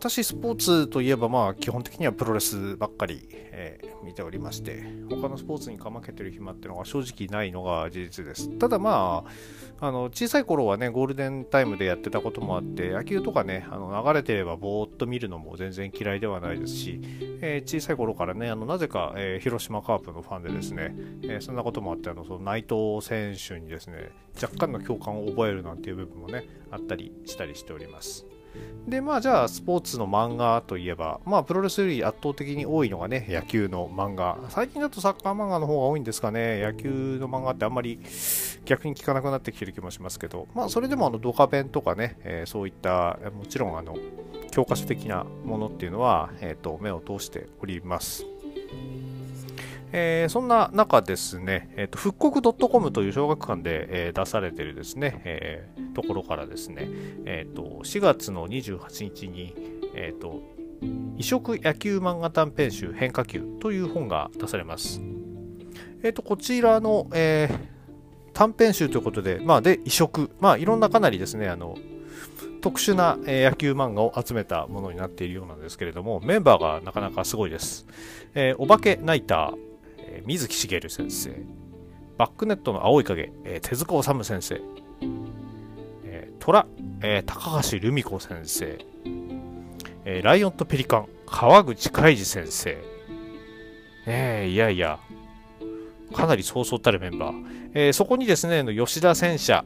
私、スポーツといえば、まあ、基本的にはプロレスばっかり、えー、見ておりまして、他のスポーツにかまけてる暇っていうのが正直ないのが事実です。ただまあ、あの小さい頃はね、ゴールデンタイムでやってたこともあって、野球とかね、あの流れてればぼーっと見るのも全然嫌いではないですし、えー、小さい頃からね、あのなぜか、えー、広島カープのファンでですね、え、そんなこともあって、あのその内藤選手にですね、若干の共感を覚えるなんていう部分もね、あったりしたりしております。で、まあ、じゃあ、スポーツの漫画といえば、まあ、プロレスより圧倒的に多いのがね、野球の漫画。最近だとサッカー漫画の方が多いんですかね。野球の漫画ってあんまり逆に聞かなくなってきてる気もしますけど、まあ、それでも、あの、ドカベンとかね、えー、そういった、もちろん、あの、教科書的なものっていうのは、えっ、ー、と、目を通しております。えー、そんな中ですね、えーと、復刻 .com という小学館で、えー、出されているですね、えー、ところからですね、えーと、4月の28日に、えーと、異色野球漫画短編集変化球という本が出されます。えー、とこちらの、えー、短編集ということで、まあ、で異色、まあ、いろんなかなりですね、あの特殊な、野球漫画を集めたものになっているようなんですけれども、メンバーがなかなかすごいです。えー、お化けナイター、え、水木しげる先生、バックネットの青い影、えー、手塚治虫先生、えー、虎、えー、高橋留美子先生、えー、ライオンとペリカン、川口海二先生、え、いやいや、かなりそうそうたるメンバー、えー、そこにですね、吉田戦車、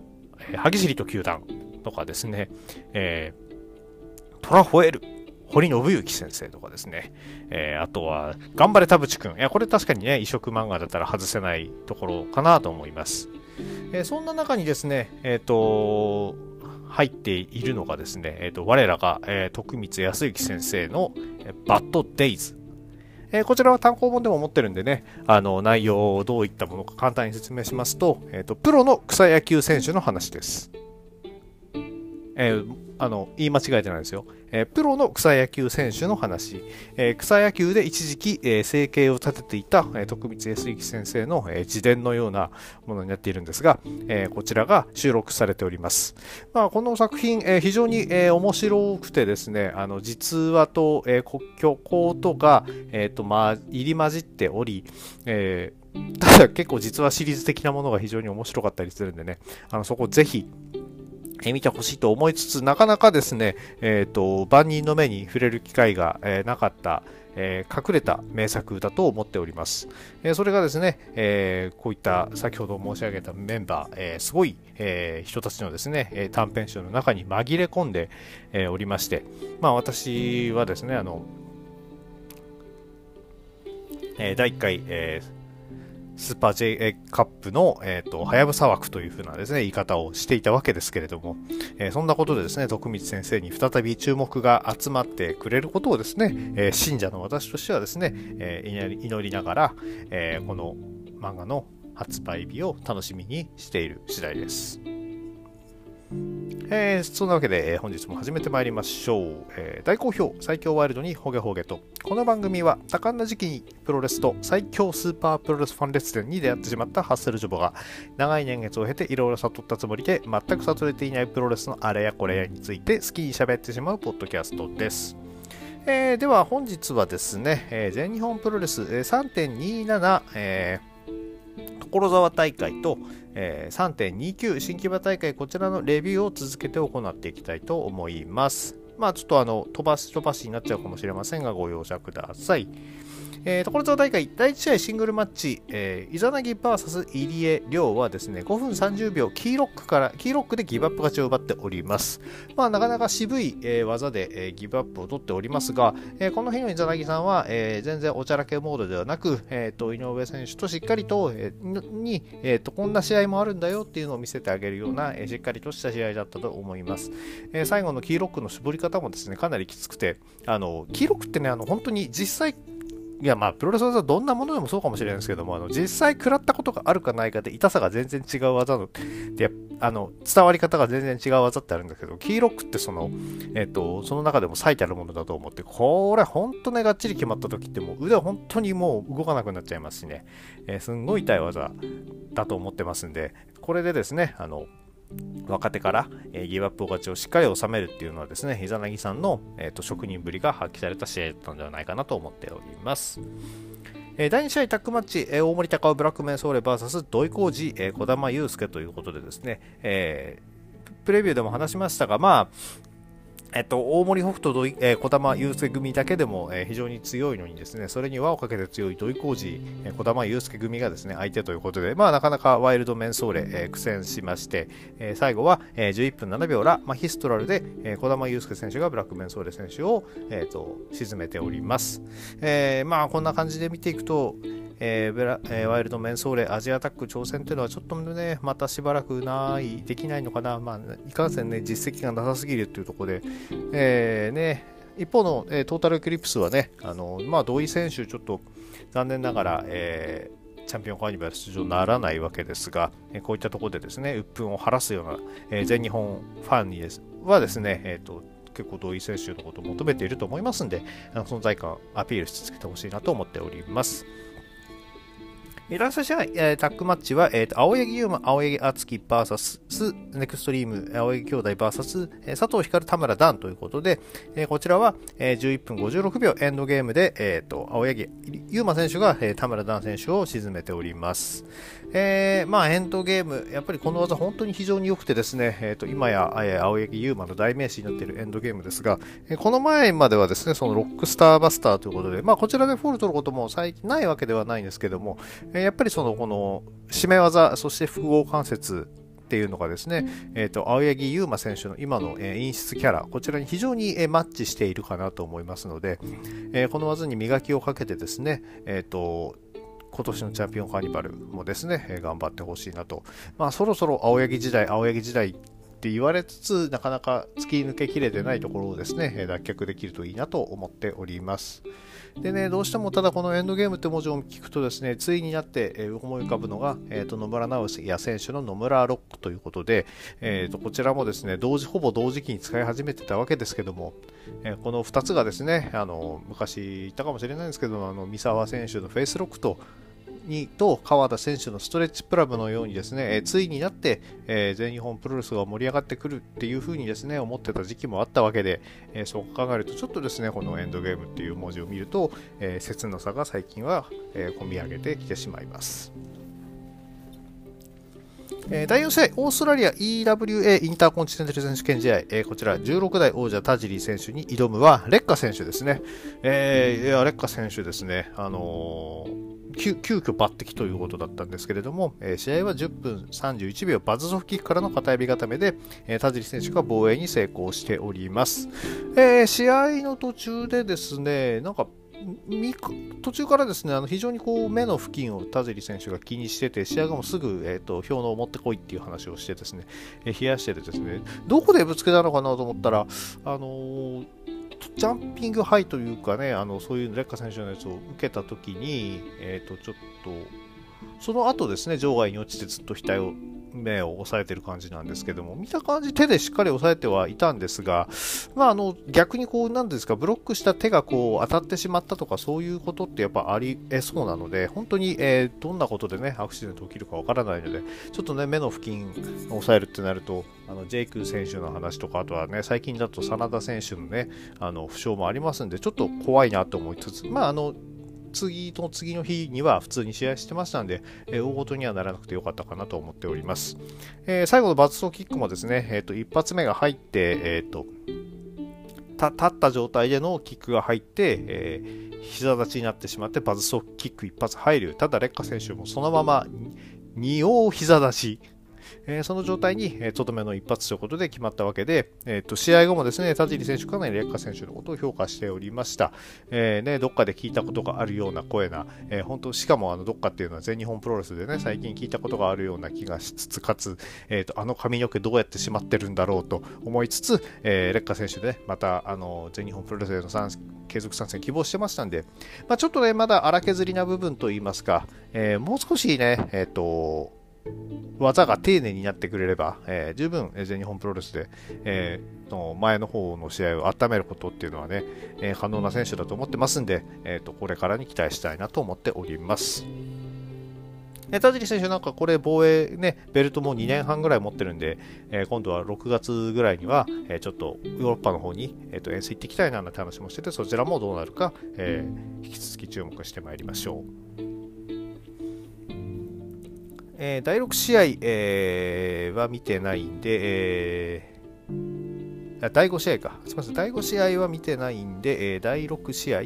えー、萩尻と球団とかですね、えー、トラホエル、堀信之先生とかですね、えー、あとは、頑張れ田淵くん。いや、これ確かにね、異色漫画だったら外せないところかなと思います。えー、そんな中にですね、えっ、ー、と、入っているのがですね、えっ、と、我らが、え徳光康之先生の、えバッドデイズ。えこちらは単行本でも持ってるんでね、あの、内容をどういったものか簡単に説明しますと、えっ、と、プロの草野球選手の話です。えー、あの言い間違えてないですよ、えー、プロの草野球選手の話、えー、草野球で一時期、えー、生計を立てていた、えー、徳光康之先生の、えー、自伝のようなものになっているんですが、えー、こちらが収録されております。まあ、この作品、えー、非常に、えー、面白くてですね、あの実話と、えー、国境公とが、えーとまあ、入り混じっており、えー、ただ結構実はシリーズ的なものが非常に面白かったりするんでね、あのそこぜひえ見てほしいと思いつつ、なかなかですね、えっ、ー、と、万人の目に触れる機会が、えー、なかった、えー、隠れた名作だと思っております。えそれがですね、えこういった先ほど申し上げたメンバー、えすごい、え人たちのですね、短編集の中に紛れ込んで、えおりまして、まあ私はですね、あの、え第1回、えースーパー J カップの、えっ、ー、と、はやぶさ枠というふうなですね、言い方をしていたわけですけれども、えー、そんなことでですね、徳光先生に再び注目が集まってくれることをですね、えー、信者の私としてはですね、え祈りながら、えこの漫画の発売日を楽しみにしている次第です。えー、そんなわけで、えー、本日も始めてまいりましょう、えー、大好評最強ワイルドにホゲホゲと。この番組は多感な時期にプロレスと最強スーパープロレスファン列伝に出会ってしまったハッセルジョボが長い年月を経ていろいろ悟ったつもりで全く悟れていないプロレスのあれやこれやについて好きに喋ってしまうポッドキャストです。えー、では本日はですね、え、全日本プロレス、3.27、えー、所沢大会と、えー、3.29新木場大会こちらのレビューを続けて行っていきたいと思います。まあちょっとあの飛ばし飛ばしになっちゃうかもしれませんがご容赦ください。えー、所沢大会第1試合シングルマッチ、えー、イザナギ VS 入江亮はですね、5分30秒キーロックから、キーロックでギブアップ勝ちを奪っております。まあ、なかなか渋い、えー、技で、えー、ギブアップを取っておりますが、えー、この日のイザナギさんは、えー、全然おちゃらけモードではなく、えーと、井上選手としっかりと、えー、に、えーと、こんな試合もあるんだよっていうのを見せてあげるような、えー、しっかりとした試合だったと思います。えー、最後のキーロックの絞り方もですね、かなりきつくて、あの、キーロックってね、あの、本当に実際いやまあプロレス技どんなものでもそうかもしれないですけどもあの実際食らったことがあるかないかで痛さが全然違う技のであの伝わり方が全然違う技ってあるんだけどキーロックってその,、えっとその中でも最たるものだと思ってこれ本当ねがっちり決まった時ってもう腕本当にもう動かなくなっちゃいますしね、えー、すんごい痛い技だと思ってますんでこれでですねあの若手から、えー、ギブアップ勝ちをしっかり収めるっていうのはですね、膝なぎさんの、えーと、職人ぶりが発揮された試合だったんではないかなと思っております。えー、第2試合タックマッチ、えー、大森高尾ブラックメンソーレ VS 土井浩二、えー、小玉祐介ということでですね、えー、プレビューでも話しましたが、まあ、えっと、大森北斗土井、えー、小玉祐介組だけでも、えー、非常に強いのにですね、それに輪をかけて強い土井浩二、えー、小玉祐介組がですね、相手ということで、まあ、なかなかワイルドメンソーレ、えー、苦戦しまして、えー、最後は、えー、11分7秒ら、マヒストラルで、えー、小玉祐介選手がブラックメンソーレ選手を、えーと、沈めております。えー、まあ、こんな感じで見ていくと、えーブラえー、ワイルドメンソーレアジアタック挑戦というのはちょっとね、またしばらくない、できないのかな。まあ、いかんせんね、実績がなさすぎるっていうところで、えー、ね、一方の、えー、トータルエクリプスはね、あのまあ、土井選手、ちょっと残念ながら、えー、チャンピオンカーニバル出場ならないわけですが、えー、こういったところでですね、鬱憤を晴らすような、えー、全日本ファンにですはですね、えーと、結構土井選手のことを求めていると思いますんで、あの存在感アピールし続けてほしいなと思っております。ラスト試合、えー、タッグマッチは、えーと、青柳優馬、青柳敦樹 VS ネクストリーム、青柳兄弟 VS、佐藤光留、田村男児ということで、えー、こちらは、えー、11分56秒エンドゲームで、えーと、青柳優馬選手が、えー、田村男児選手を沈めております。えー、まあエンドゲーム、やっぱりこの技本当に非常に良くてですね、えーと、今や、えー、青柳優馬の代名詞になっているエンドゲームですが、えー、この前まではですね、そのロックスターバスターということで、まあこちらでフォール取ることも最近ないわけではないんですけども、えやっぱりそのこの締め技、そして複合関節っていうのがですね、えーと、青柳優馬選手の今の、えー、演出キャラ、こちらに非常に、えー、マッチしているかなと思いますので、えー、この技に磨きをかけてですね、えーと、今年のチャンピオンカーニバルもですね、頑張ってほしいなと。まあ、そろそろ青柳時代、青柳時代って言われつつ、なかなか突き抜けきれてないところをですね、脱却できるといいなと思っております。でね、どうしてもただこのエンドゲームって文字を聞くとですね、ついになって、思い浮かぶのが、えーと、野村直哉選手の野村ロックということで、えーと、こちらもですね、同時、ほぼ同時期に使い始めてたわけですけども、えー、この2つがですね、あの昔言ったかもしれないんですけど、あの三沢選手のフェイスロックと、にと川田選手のストレッチプラブのようにですね、えー、ついになって、えー、全日本プロレスが盛り上がってくるっていうふうにですね、思ってた時期もあったわけで、えー、そう考えるとちょっとですね、このエンドゲームっていう文字を見ると、え切なさが最近は、え込み上げてきてしまいます。えー、第4試合、オーストラリア EWA インターコンチネンタル選手権試合、えー、こちら16代王者田尻選手に挑むは、レッカ選手ですね。えー、いや、レッカ選手ですね。あのー急急遽抜擢ということだったんですけれども、えー、試合は10分31秒バズソフキックからの片指固めで、えー、田尻選手が防衛に成功しております。えー、試合の途中でですね、なんか途中からですねあの非常にこう目の付近を田尻選手が気にしてて試合後もすぐ、えーと、氷のを持ってこいっていう話をしてですね、え、冷やしててですねどこでぶつけたのかなと思ったら、あのージャンピングハイというかね、あのそういうレッカ選手のやつを受けたときに、えっ、ー、と、ちょっと、その後ですね、場外に落ちてずっと額を、目を押さえてる感じなんですけども、見た感じ手でしっかり押さえてはいたんですが、まあ、あの、逆にこう、なんですか、ブロックした手がこう、当たってしまったとか、そういうことってやっぱありえそうなので、本当に、えー、どんなことでね、アクシデント起きるかわからないので、ちょっとね、目の付近を押さえるってなると、あのジェイク選手の話とか、あとはね、最近だと真田選手のね、あの負傷もありますんで、ちょっと怖いなと思いつつ、まあ、あの、次の次の日には普通に試合してましたんで、えー、大ごとにはならなくてよかったかなと思っております。えー、最後のバツソーキックもですね、えーと、一発目が入って、えーと、立った状態でのキックが入って、えー、膝立ちになってしまってバズソーキック一発入る。ただ、レッカ選手もそのまま2王膝立ちえ、その状態に、え、とどめの一発ということで決まったわけで、えーと、試合後もですね、田尻選手かなり劣化選手のことを評価しておりました。えー、ね、どっかで聞いたことがあるような声な、えー、本当、しかもあのどっかっていうのは全日本プロレスでね、最近聞いたことがあるような気がしつつ、かつ、えーと、あの髪の毛どうやってしまってるんだろうと思いつつ、えー、劣化選手で、ね、またあの全日本プロレスへの参継続参戦希望してましたんで、まあ、ちょっとね、まだ荒削りな部分といいますか、えー、もう少しね、えっ、と、技が丁寧になってくれれば、えー、十分全日本プロレスで、えー、の前の方の試合を温めることっていうのはね、えー、可能な選手だと思ってますんで、えーと、これからに期待したいなと思っております。え田尻選手なんかこれ防衛ね、ベルトも2年半ぐらい持ってるんで、えー、今度は6月ぐらいには、えー、ちょっとヨーロッパの方に、えー、と遠征行ってきたいななんて話もしてて、そちらもどうなるか、え、引き続き注目してまいりましょう。えー、第6試合、えー、は見てないんで、えー、第5試合か。すみません。第5試合は見てないんで、えー、第6試合、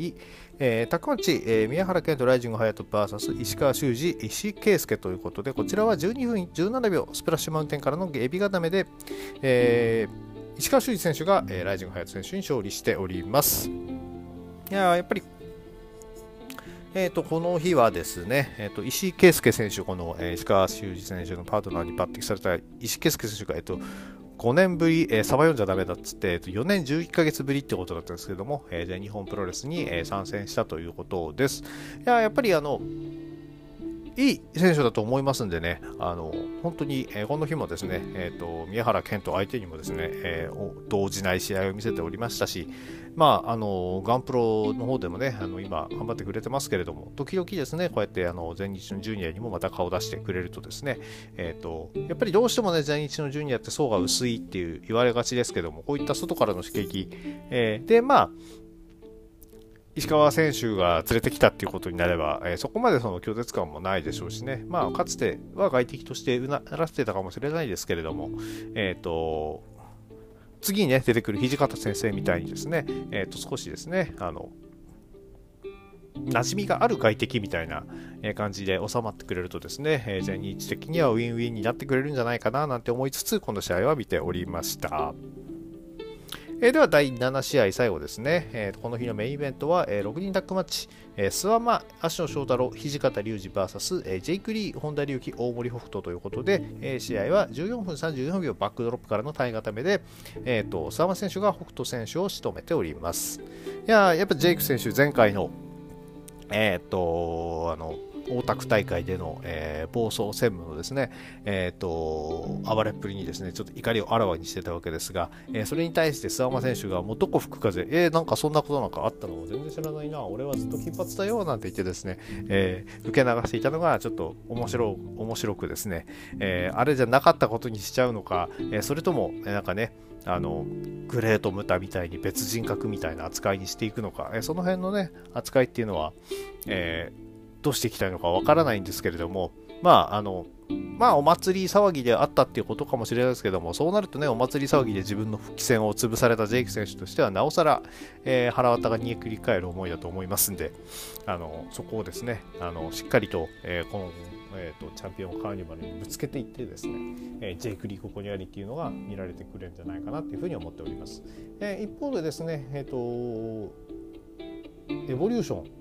えー、高町、えー、宮原健人、ライジング隼人 VS 石川修司、石井圭介ということで、こちらは12分17秒、スプラッシュマウンテンからのエビ固めで、えー、石川修司選手が、えー、ライジング隼人選手に勝利しております。いややっぱりえーと、この日はですね、えーと、石井圭介選手、この、えー、石川修司選手のパートナーに抜擢された石井圭介選手が、えーと、5年ぶり、えー、サバ読んじゃだめだっつって、えー、と4年11ヶ月ぶりってことだったんですけども、えー、全日本プロレスに、えー、参戦したということです。いややっぱりあのいい選手だと思いますんでね、あの本当に、えー、この日もですね、えーと、宮原健人相手にもですね、えー、動じない試合を見せておりましたし、まあ、あのガンプロの方でもね、あの今、頑張ってくれてますけれども、時々ですね、こうやってあの全日のジュニアにもまた顔を出してくれるとですね、えーと、やっぱりどうしてもね、全日のジュニアって層が薄いっていう言われがちですけども、こういった外からの刺激、えー、で、まあ、石川選手が連れてきたっていうことになれば、えー、そこまでその拒絶感もないでしょうしね、まあ、かつては外敵としてうならせてたかもしれないですけれども、えっ、ー、と、次にね、出てくる土方先生みたいにですね、えっ、ー、と、少しですね、あの、馴染みがある外敵みたいな感じで収まってくれるとですね、全日的にはウィンウィンになってくれるんじゃないかななんて思いつつ、この試合は見ておりました。えー、では第7試合最後ですね、えー、この日のメインイベントは、えー、6人タッグマッチ、えー、諏訪間、足野翔太郎、土方隆二 VS、えー、ジェイク・リー、本田隆起、大森北斗ということで、えー、試合は14分34秒バックドロップからの体固めで、えーと、諏訪間選手が北斗選手を仕留めております。いややっぱジェイク選手、前回の、えっ、と、あの、大田区大会での、えー、暴走専務のですね、えーと、暴れっぷりにですねちょっと怒りをあらわにしてたわけですが、えー、それに対して諏訪間選手がもうどこ吹く風、えー、なんかそんなことなんかあったの全然知らないな、俺はずっと金髪だよなんて言ってですね、えー、受け流していたのがちょっと面白面白くですね、え、あれじゃなかったことにしちゃうのか、え、それとも、え、なんかね、あのグレート・ムタみたいに別人格みたいな扱いにしていくのか、えその辺のね扱いっていうのは、えー、どうしていきたいのかわからないんですけれども、まあ、あの、まあ、お祭り騒ぎであったっていうことかもしれないですけども、そうなるとね、お祭り騒ぎで自分の復帰戦を潰されたジェイク選手としては、なおさら、えー、腹渡が煮えくり返る思いだと思いますんで、あのそこをですね、あのしっかりと、えー、この、えーと、チャンピオンカーニバルにぶつけていってですね、えー、ジェイク・リーここにありっていうのが見られてくれるんじゃないかなっていうふうに思っております。えー、一方でですね、えっ、と、エボリューション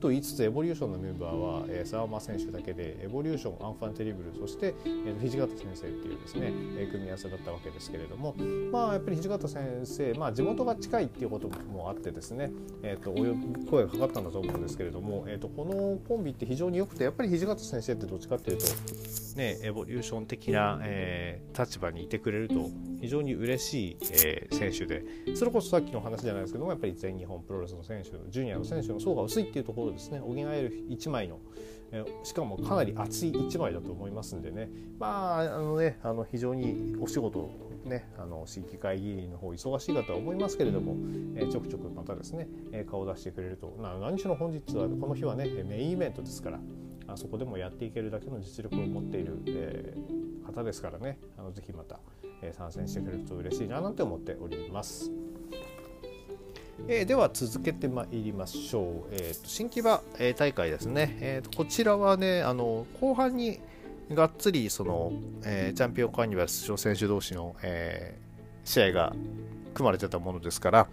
と言いつつエボリューションのメンバーは、えー、沢間選手だけでエボリューションアンファンテリブルそして、えー、土方先生っていうですね、えー、組み合わせだったわけですけれどもまあやっぱり土方先生、まあ、地元が近いっていうこともあってですね、えーと、と声がかかったんだと思うんですけれども、えーと、このコンビって非常に良くてやっぱり土方先生ってどっちかっていうと、ね、エボリューション的な、えー、立場にいてくれると非常に嬉しい、えー、選手でそれこそさっきの話じゃないですけどもやっぱり全日本プロレスの選手ジュニアの選手の層が薄いっていうところですね。補える1枚のしかもかなり厚い1枚だと思いますんでね。まああのねあの非常にお仕事ねあの市議会議員の方忙しいかとは思いますけれども、えー、ちょくちょくまたですね、えー、顔を出してくれると。な何しろ本日はこの日はねメインイベントですからあそこでもやっていけるだけの実力を持っている、えー、方ですからね。あのぜひまた、え参戦してくれると嬉しいななんて思っております。えー、では続けてまいりましょう、えーと、新木場、えー、大会ですね、えーと、こちらはねあの後半にがっつりその、えー、チャンピオンカーニバル出場選手同士の、えー、試合が組まれてたものですから、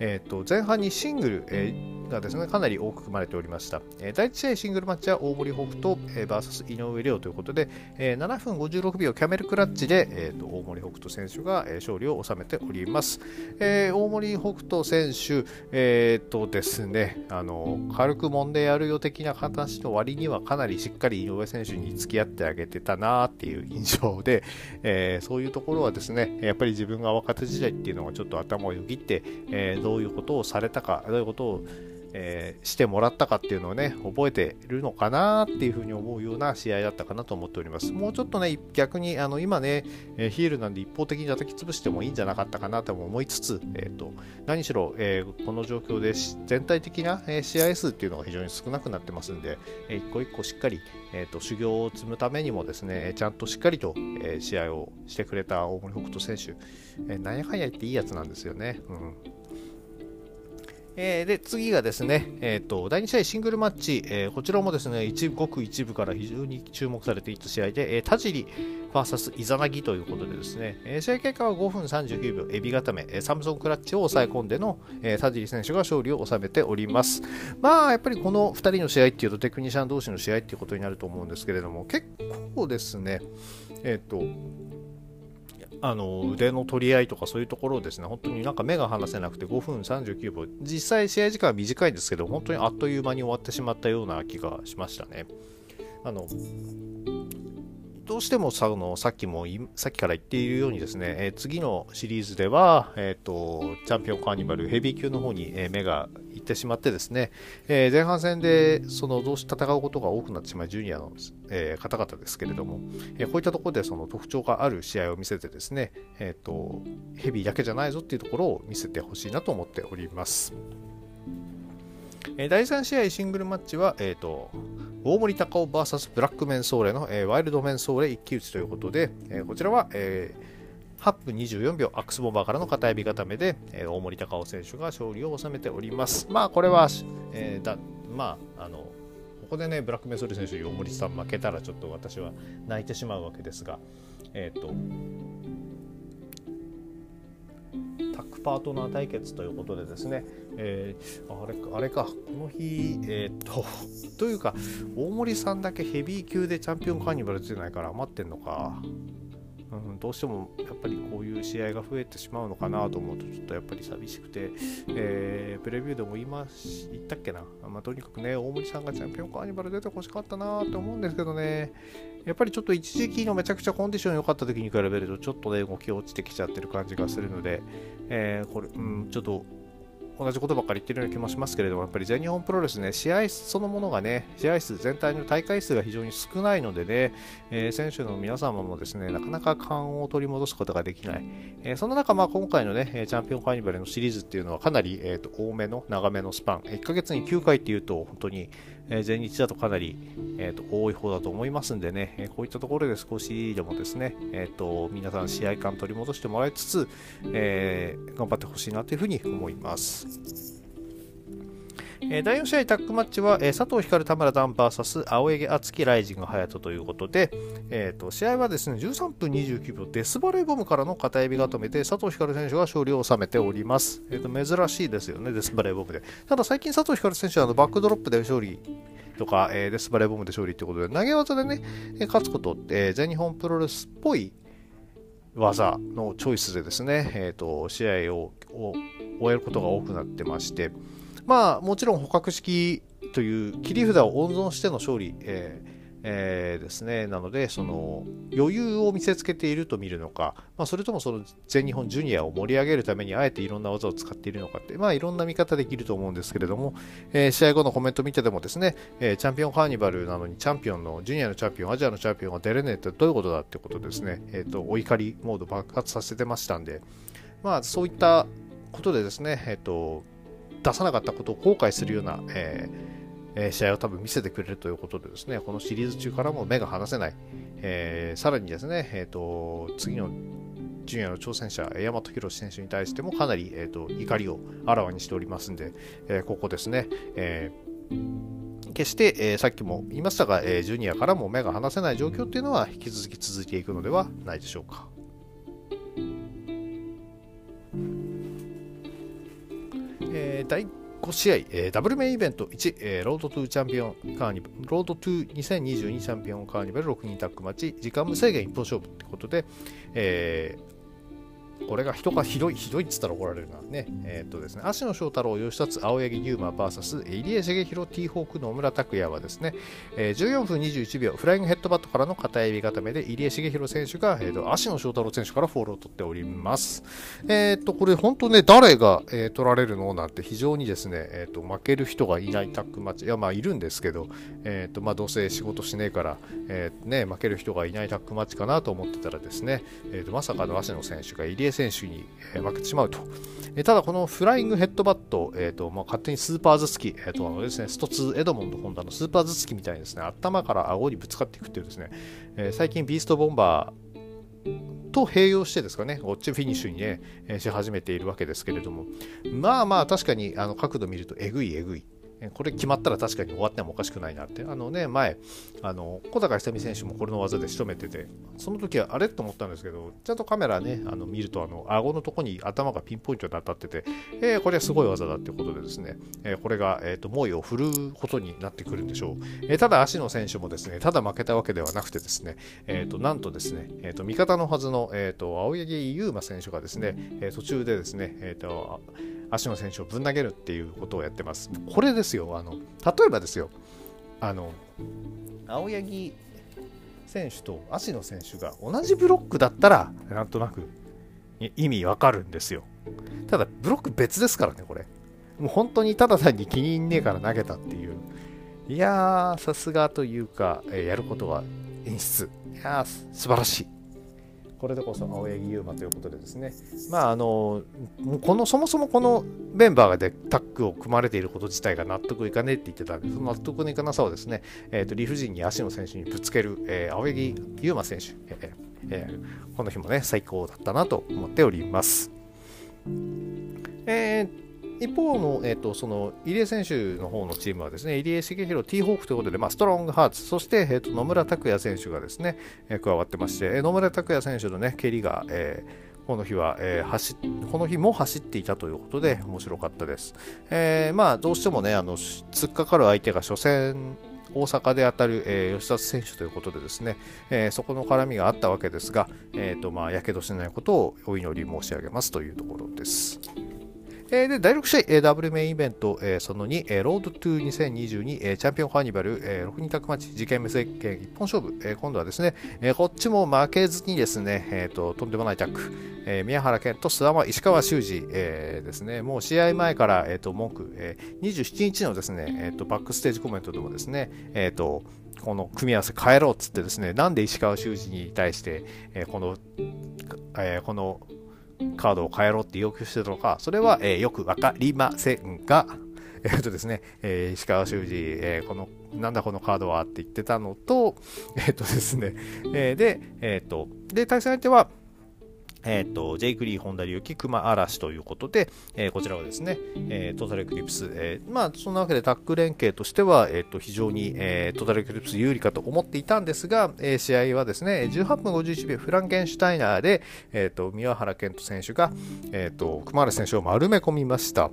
えーと、前半にシングル、えー、がですねかなり多く組まれておりました、えー、第1試合シングルマッチは大森北斗、えー、VS 井上涼ということで、えー、7分56秒キャメルクラッチで、えーと、大森北斗選手が、えー、勝利を収めております、えー、大森北斗選手、えーとですね、あの軽く揉んでやるよ的な形の割にはかなりしっかり井上選手に付き合ってあげてたなっていう印象で、えー、そういうところはですねやっぱり自分が若手時代っていうのがちょっと頭をよぎって、えーどういうことをされたかどういうことをえー、してもらったかっていうのをね、覚えてるのかなっていうふうに思うような試合だったかなと思っております。もうちょっとね、逆にあの今ね、ヒールなんで一方的に叩き潰してもいいんじゃなかったかなとも思いつつ、えーと、何しろ、えー、この状況で全体的な、試合数っていうのが非常に少なくなってますんで、えー、一個一個しっかり、えーと、修行を積むためにもですね、ちゃんとしっかりと、え試合をしてくれた大森北斗選手、えー、なんやかんや言っていいやつなんですよね。うんえー、で、次がですね、え、ー、と、第2試合シングルマッチ、えー、こちらもですね、一ごく一部から非常に注目されていた試合で、えー、田尻 VS イザナギということでですね、えー、試合結果は5分39秒、エビ固め、サムソンクラッチを抑え込んでの、えー、田尻選手が勝利を収めております。まあ、やっぱりこの2人の試合っていうと、テクニシャン同士の試合っていうことになると思うんですけれども、結構ですね、えっ、ー、と、あの腕の取り合いとかそういうところをですね、本当になんか目が離せなくて5分39秒、実際試合時間は短いんですけど、本当にあっという間に終わってしまったような気がしましたね。あのどうしてもさのさっきもさっきから言っているようにですね、えー、次のシリーズでは、えーと、チャンピオンカーニバルヘビー級の方に、えー、目がいってしまってですね、えー、前半戦でそのどうし戦うことが多くなってしまうジュニアの、えー、方々ですけれども、えこういったところでその特徴がある試合を見せてですね、えーとヘビーだけじゃないぞっていうところを見せてほしいなと思っております。え第3試合シングルマッチは、えーと、大森隆夫 VS ブラックメンソーレの、えー、ワイルドメンソーレ一騎打ちということで、えー、こちらは、えー、8分24秒アクスボンバーからの片指固めで、え、大森隆夫選手が勝利を収めております。まあこれは、え、だまああのここでねブラックメンソーレ選手大森さん負けたらちょっと私は泣いてしまうわけですが、えっ、とパートナー対決ということでですね、えー、あれあれか、この日、えー、っと、というか、大森さんだけヘビー級でチャンピオンカーニバル出ないから余ってんのか。うん、どうしてもやっぱりこういう試合が増えてしまうのかなと思うとちょっとやっぱり寂しくて、えー、プレビューでも言いま言ったっけな、まあ、とにかくね大森さんがチャンピオンカーニバル出てほしかったなと思うんですけどね。やっぱりちょっと一時期のめちゃくちゃコンディション良かった時に比べるとちょっとね動き落ちてきちゃってる感じがするので、えー、これ、うん、ちょっと同じことばっかり言ってるような気もしますけれども、やっぱり全日本プロレスね、試合そのものがね、試合数全体の大会数が非常に少ないのでね、えー、選手の皆様もですね、なかなか勘を取り戻すことができない。えー、その中、まあ、今回のね、チャンピオンカーニバルのシリーズっていうのはかなり、えーと、多めの、長めのスパン。1ヶ月に9回っていうと、本当に、え、前日だとかなり、えーと、多い方だと思いますんでね、えこういったところで少しでもですね、えーと、皆さん試合感取り戻してもらいつつ、え頑張ってほしいなというふうに思います。えー、第4試合タッグマッチは、えー、佐藤光田村ダン VS 青柳敦樹ライジング隼人ということで、えーと、試合はですね13分29秒デスバレーボムからの片指固めで佐藤光選手が勝利を収めております、えーと、珍しいですよねデスバレーボムで。ただ最近佐藤光選手はあのバックドロップで勝利とか、えー、デスバレーボムで勝利ということで投げ技でね、え勝つことって、全日本プロレスっぽい技のチョイスでですね、えーと試合を終えることが多くなってまして、まあ、もちろん捕獲式という切り札を温存しての勝利、えーえー、ですね、なので、その余裕を見せつけていると見るのか、まあ、それともその全日本ジュニアを盛り上げるためにあえていろんな技を使っているのかって、まあ、いろんな見方できると思うんですけれども、えー、試合後のコメント見ててもですね、えー、チャンピオンカーニバルなのにチャンピオンのジュニアのチャンピオン、アジアのチャンピオンが出れねえってどういうことだってことですね、えーと、お怒りモード爆発させてましたんで、まあ、そういったことでですね、えっ、ー、と出さなかったことを後悔するような、えー、試合を多分見せてくれるということでですね、このシリーズ中からも目が離せない、えー、さらにですね、えーと、次のジュニアの挑戦者、大和宏選手に対してもかなり、えーと、怒りをあらわにしておりますんで、えー、ここですね、え、決して、えー、さっきも言いましたが、えー、ジュニアからも目が離せない状況っていうのは引き続き続いていくのではないでしょうか。ー、第5試合、えー、ダブルメインイベント1、えー、ロードトゥチャンピオンカーニバル、ロードトゥー2022チャンピオンカーニバル6人タッグマッチ、時間無制限一本勝負ってことで、えー、これが人がひどい、ひどいっつったら怒られるな。ね。えー、っとですね、芦野祥太郎、ヨシタツ、青柳優馬 VS 入江茂弘、 T-Hawk、野村拓也はですね、えー、14分21秒、フライングヘッドバットからの片エビ固めで、入江茂弘選手が、えー、と芦野祥太郎選手からフォールを取っております。えっと、これ本当ね、誰が、えー、取られるのなんて非常にですね、えっと、負ける人がいないタッグマッチ、いや、まあ、いるんですけど、えっと、まあ、どうせ仕事しねえから、えー、ね、負ける人がいないタッグマッチかなと思ってたらですね、えっと、まさかの芦野選手が入江選手に、え負けてしまうと。えただ、このフライングヘッドバット、えーとまあ、勝手にスーパー頭突き、えーとあのですね、ストツエドモンド・ホンダのスーパー頭突きみたいにですね、頭から顎にぶつかっていくっていうですね、えー、最近ビーストボンバーと併用してですかね、ウォッチフィニッシュにね、えー、し始めているわけですけれども、まあまあ確かにあの角度見るとえぐいえぐい。これ決まったら確かに終わってもおかしくないなって。あのね、前、あの小高久美選手もこれの技で仕留めてて、その時はあれ？と思ったんですけど、ちゃんとカメラね、あの見ると、あの顎のとこに頭がピンポイントで当たってて、えー、これはすごい技だってことでですね、えー、これが、えーと、猛威を振るうことになってくるんでしょう。えー、ただ、足の選手もですね、ただ負けたわけではなくてですね、えーと、なんとですね、えーと、味方のはずの、えー、と青柳優馬選手がですね、途中でですね、えー、と足の選手をぶん投げるっていうことをやってます。これですよ、あの例えばですよ、あの青柳選手と足の選手が同じブロックだったら、なんとなく意味わかるんですよ。ただ、ブロック別ですからね、これ。もう本当にただ単に気に入んねえから投げたっていう。いやー、さすがというか、え、やることは演出。いやー、素晴らしい。これでこそ青柳優馬ということでですね、まああのこのそもそもこのメンバーでタッグを組まれていること自体が納得いかねえって言ってたんで、その納得のいかなさをですね、えーと、理不尽に足の選手にぶつける、えー、青柳優馬選手、えーえー、この日もね、最高だったなと思っております。えー一方の、えーと、その入江選手の方のチームはですね入江茂弘、ティーホークということで、まあ、ストロングハーツ、そして、えーと、野村拓也選手がですね、加わってまして、野村拓也選手の、ね、蹴りが、えー、この日は、えー、走この日も走っていたということで面白かったです。えー、まあどうしてもねあの突っかかる相手が初戦大阪で当たる、えー、吉田選手ということでですね、えー、そこの絡みがあったわけですが、えーとまあ、やけどしないことをお祈り申し上げますというところです。えー、で、第6試合、えー、ダブルメインイベント、えー、その2、えー、ロードトゥー2022、えー、チャンピオンカーニバル、えー、6人タッグマッチ、事件無制限一本勝負、えー、今度はですね、えー、こっちも負けずにですね、えーと、とんでもないタッグ、えー、宮原健と須山石川修司、えー、ですね、もう試合前から、えーと、文句、えー、27日のですね、えーと、バックステージコメントでもですね、えーと、この組み合わせ変えろっつってですね、なんで石川修司に対して、えー、この、えー、このカードを変えろって要求してたのか、それは、えー、よくわかりませんが、えっとですね、えー、石川修司、えー、この、なんだこのカードはって言ってたのと、えっとですね、えー、で、えっと、で、対戦相手は、え、ー、と、ジェイク・リー、本田竜輝、熊嵐ということで、えー、こちらはですね、えー、トータルエクリプス、えまあ、そんなわけでタッグ連携としては、えっ、と、非常に、えトータルエクリプス有利かと思っていたんですが、え試合はですね、18分51秒、フランケンシュタイナーで、えっ、と、宮原健人選手が、えっ、と、熊嵐選手を丸め込みました。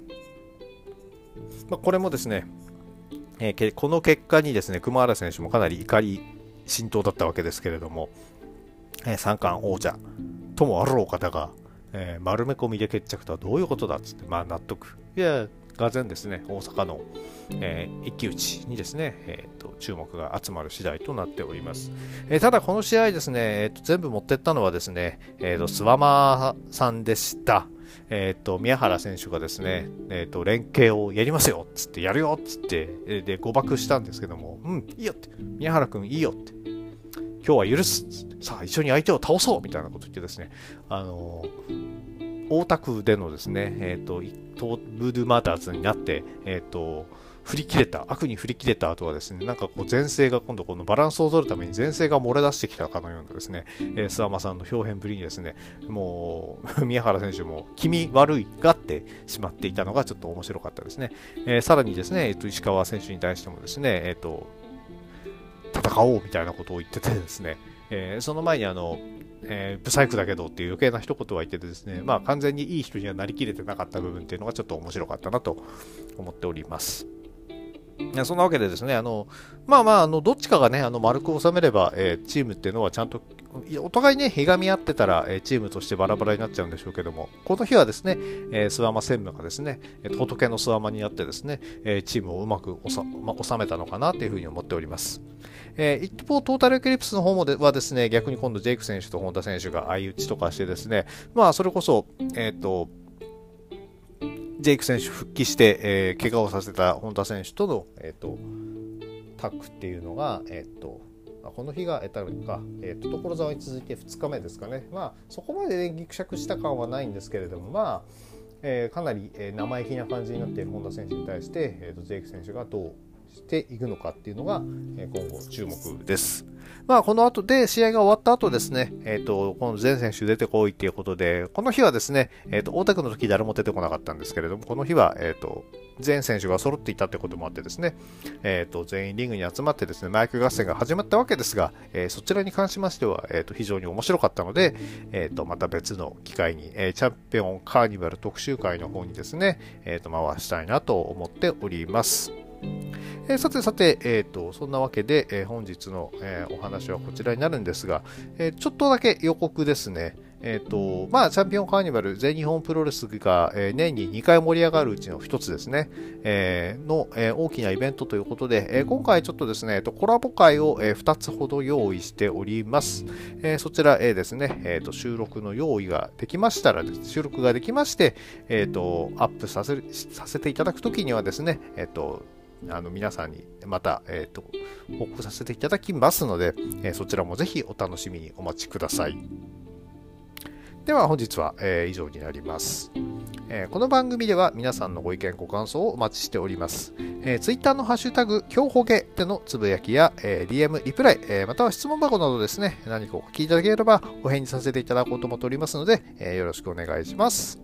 まあ、これもですね、えこの結果にですね、熊原選手もかなり怒り浸透だったわけですけれども、え三冠王者、ともあろう方が、えー、丸め込みで決着とはどういうことだっつって、まあ納得。いや、がぜですね、大阪の、えー、一騎打ちにですね、えーと、注目が集まる次第となっております。えー、ただ、この試合ですね、えーと、全部持ってったのはですね、えーと、スワマーさんでした。えっ、と、宮原選手がですね、えっ、と、連携をやりますよっつって、やるよっつって、で、誤爆したんですけども、うん、いいよって、宮原君いいよって、今日は許すさあ一緒に相手を倒そうみたいなこと言ってですね、あの、大田区でのですね、えっ、ー、と、トブードゥマーターズになって、えっ、ー、と、振り切れた、悪に振り切れた後はですね、なんかこう前世が今度このバランスを取るために前世が漏れ出してきたかのようなですね、えー、諏訪間さんの表現ぶりにですね、もう、宮原選手も気味悪いがってしまっていたのがちょっと面白かったですね。えー、さらにですね、えっ、と、石川選手に対してもですね、えっ、と、戦おうみたいなことを言っててですね、えー、その前にあの、えー、ブサイクだけどっていう余計な一言は言っててですね、まあ完全にいい人にはなりきれてなかった部分っていうのがちょっと面白かったなと思っております。そんなわけでですね、あの、まあまあ、あの、どっちかがね、あの、丸く収めれば、えー、チームっていうのはちゃんと、お互いね、ひがみ合ってたら、え、チームとしてバラバラになっちゃうんでしょうけども、この日はですね、えー、スワマ専務がですね、仏のスワマになってですね、え、チームをうまく収,、まあ、収めたのかなというふうに思っております。えー、一方、トータルエクリプスの方もではですね、逆に今度ジェイク選手と本田選手が相打ちとかしてですね、まあ、それこそ、えっ、ー、と、ジェイク選手復帰して、えー、怪我をさせた本田選手との、えっ、ー、と、タッグっていうのが、えっ、ー、と、この日が、えたか、えーと、所沢に続いて2日目ですかね、まあ、そこまで、ね、ぎくしゃくした感はないんですけれども、まあえー、かなり、えー、生意気な感じになっている本田選手に対して、えーと、とジェイク選手がどうしていくのかっていうのが、え今後注目です。まあ、この後で試合が終わった後ですね、えっ、ー、と、この全選手出てこいっていうことで、この日はですね、えっ、ー、と、大田区の時誰も出てこなかったんですけれども、この日は、えっ、ー、と、全選手が揃っていたってこともあってですね、えっ、と、全員リングに集まってですね、マイク合戦が始まったわけですが、えそちらに関しましては、えっ、と、非常に面白かったので、えっ、と、また別の機会に、えチャンピオンカーニバル特集会の方にですね、えっ、と、回したいなと思っております。えー、さてさて、えーと、そんなわけで、えー、本日の、えお話はこちらになるんですが、えちょっとだけ予告ですね。えっ、と、まあ、チャンピオンカーニバル、全日本プロレスが、え年に2回盛り上がるうちの1つですね、えの、え大きなイベントということで、え今回ちょっとですね、コラボ会を、え2つほど用意しております。えそちら、えですね、えーと、収録の用意ができましたら、収録ができまして、えっ、と、アップさせさせていただくときにはですね、えっ、と、あの皆さんにまた、えーと、報告させていただきますので、えー、そちらもぜひお楽しみにお待ちください。では本日は、えー、以上になります、えー、この番組では皆さんのご意見ご感想をお待ちしております。えー、Twitter のハッシュタグ、今日ほげでのつぶやきや、えー、DM、リプライ、えー、または質問箱などですね、何かお聞きいただければお返事させていただこうと思っておりますので、えー、よろしくお願いします。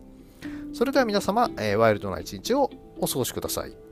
それでは皆様、えー、ワイルドな一日をお過ごしください。